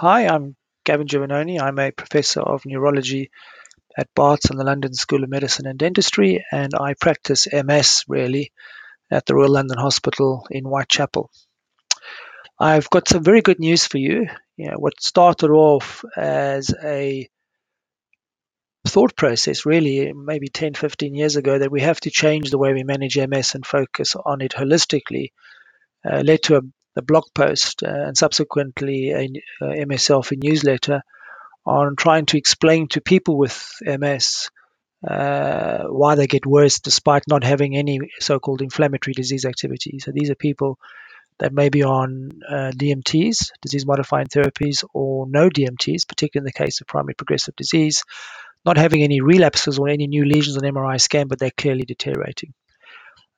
Hi, I'm Gavin Giovannoni. I'm a professor of neurology at Barts and the London School of Medicine and Dentistry, and I practice MS really at the Royal London Hospital in Whitechapel. I've got some very good news for you. You know, what started off as a thought process, really, maybe 10, 15 years ago, that we have to change the way we manage MS and focus on it holistically, uh, led to a, a blog post uh, and subsequently a, a Selfie newsletter on trying to explain to people with MS uh, why they get worse despite not having any so-called inflammatory disease activity. So these are people that may be on uh, DMTs, disease-modifying therapies, or no DMTs, particularly in the case of primary progressive disease, not having any relapses or any new lesions on MRI scan, but they're clearly deteriorating.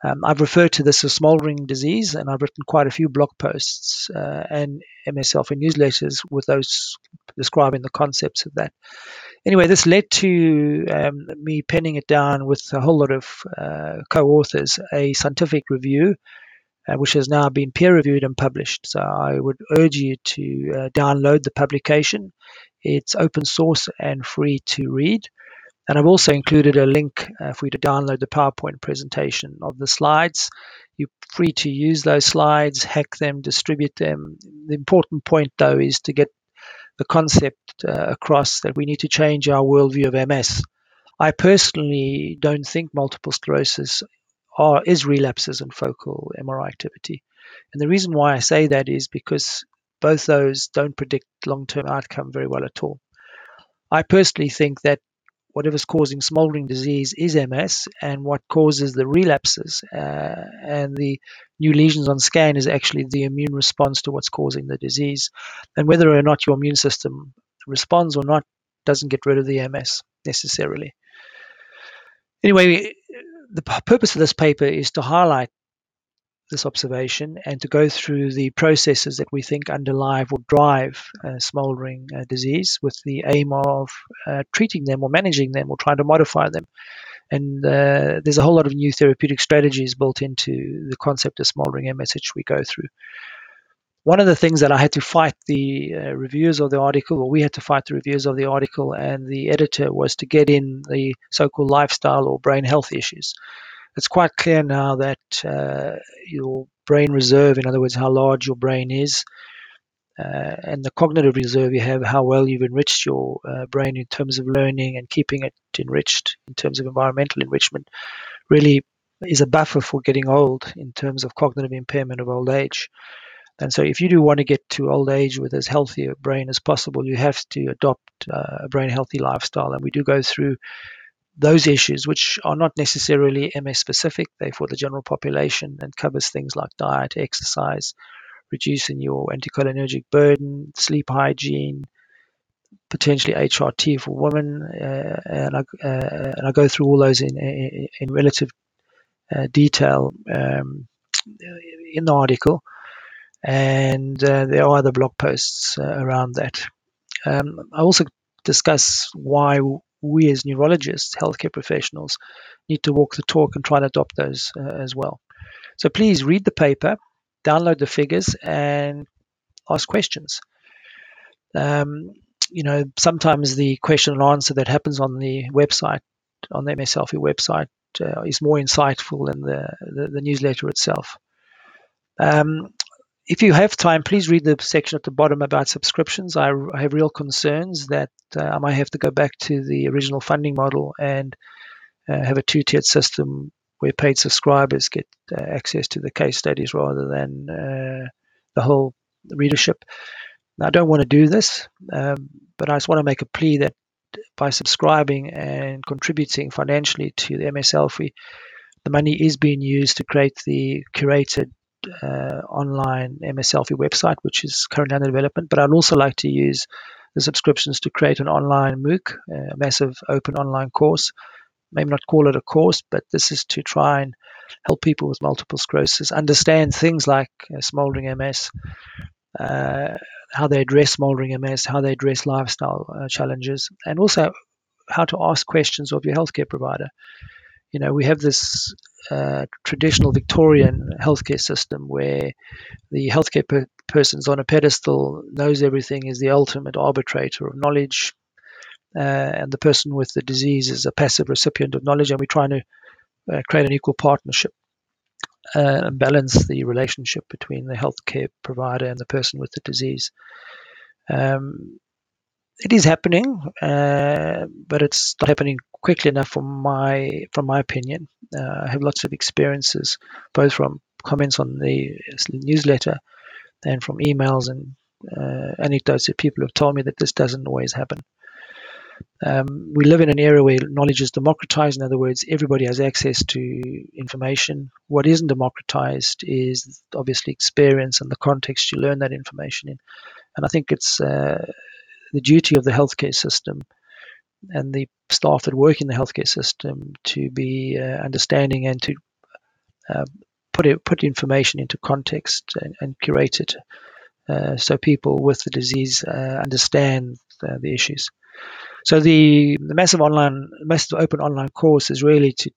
Um, I've referred to this as smoldering disease, and I've written quite a few blog posts uh, and MS Selfie newsletters with those describing the concepts of that. Anyway, this led to um, me penning it down with a whole lot of uh, co authors, a scientific review, uh, which has now been peer reviewed and published. So I would urge you to uh, download the publication. It's open source and free to read. And I've also included a link uh, for you to download the PowerPoint presentation of the slides. You're free to use those slides, hack them, distribute them. The important point, though, is to get the concept uh, across that we need to change our worldview of MS. I personally don't think multiple sclerosis are, is relapses and focal MRI activity. And the reason why I say that is because both those don't predict long term outcome very well at all. I personally think that whatever's causing smoldering disease is MS, and what causes the relapses uh, and the new lesions on scan is actually the immune response to what's causing the disease. And whether or not your immune system responds or not doesn't get rid of the MS necessarily. Anyway, the purpose of this paper is to highlight this observation and to go through the processes that we think underlie or drive uh, smoldering uh, disease with the aim of uh, treating them or managing them or trying to modify them. And uh, there's a whole lot of new therapeutic strategies built into the concept of smoldering MS which we go through. One of the things that I had to fight the uh, reviewers of the article, or we had to fight the reviewers of the article and the editor, was to get in the so called lifestyle or brain health issues it's quite clear now that uh, your brain reserve, in other words, how large your brain is, uh, and the cognitive reserve you have, how well you've enriched your uh, brain in terms of learning and keeping it enriched in terms of environmental enrichment, really is a buffer for getting old in terms of cognitive impairment of old age. And so, if you do want to get to old age with as healthy a brain as possible, you have to adopt uh, a brain healthy lifestyle. And we do go through those issues, which are not necessarily MS specific, they're for the general population and covers things like diet, exercise, reducing your anticholinergic burden, sleep hygiene, potentially HRT for women, uh, and, I, uh, and I go through all those in, in, in relative uh, detail um, in the article, and uh, there are other blog posts uh, around that. Um, I also discuss why we as neurologists, healthcare professionals, need to walk the talk and try and adopt those uh, as well. So please read the paper, download the figures, and ask questions. Um, you know, sometimes the question and answer that happens on the website, on the MS Selfie website, uh, is more insightful than the, the, the newsletter itself. Um, if you have time, please read the section at the bottom about subscriptions. I, I have real concerns that uh, I might have to go back to the original funding model and uh, have a two tiered system where paid subscribers get uh, access to the case studies rather than uh, the whole readership. Now, I don't want to do this, um, but I just want to make a plea that by subscribing and contributing financially to the MS Selfie, the money is being used to create the curated uh, online MS Selfie website, which is currently under development. But I'd also like to use the subscriptions to create an online MOOC, a massive open online course. Maybe not call it a course, but this is to try and help people with multiple sclerosis understand things like uh, smoldering MS, uh, how they address smoldering MS, how they address lifestyle uh, challenges, and also how to ask questions of your healthcare provider. You know, we have this uh, traditional Victorian healthcare system where the healthcare per- person's on a pedestal, knows everything, is the ultimate arbitrator of knowledge, uh, and the person with the disease is a passive recipient of knowledge, and we're trying to uh, create an equal partnership uh, and balance the relationship between the healthcare provider and the person with the disease. Um, it is happening, uh, but it's not happening quickly enough from my from my opinion. Uh, I have lots of experiences, both from comments on the newsletter and from emails and uh, anecdotes that people have told me that this doesn't always happen. Um, we live in an era where knowledge is democratized. In other words, everybody has access to information. What isn't democratized is obviously experience and the context you learn that information in. And I think it's uh, the duty of the healthcare system and the staff that work in the healthcare system to be uh, understanding and to uh, put it, put information into context and, and curate it uh, so people with the disease uh, understand the, the, issues. So the, the massive online, massive open online course is really to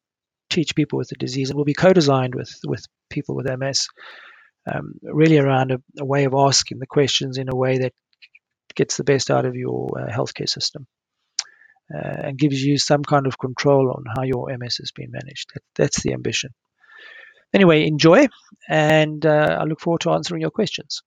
teach people with the disease and will be co-designed with with people with MS, um, really around a, a, way of asking the questions in a way that gets the best out of your uh, healthcare system. Uh, and gives you some kind of control on how your MS has been managed. That, that's the ambition. Anyway, enjoy, and uh, I look forward to answering your questions.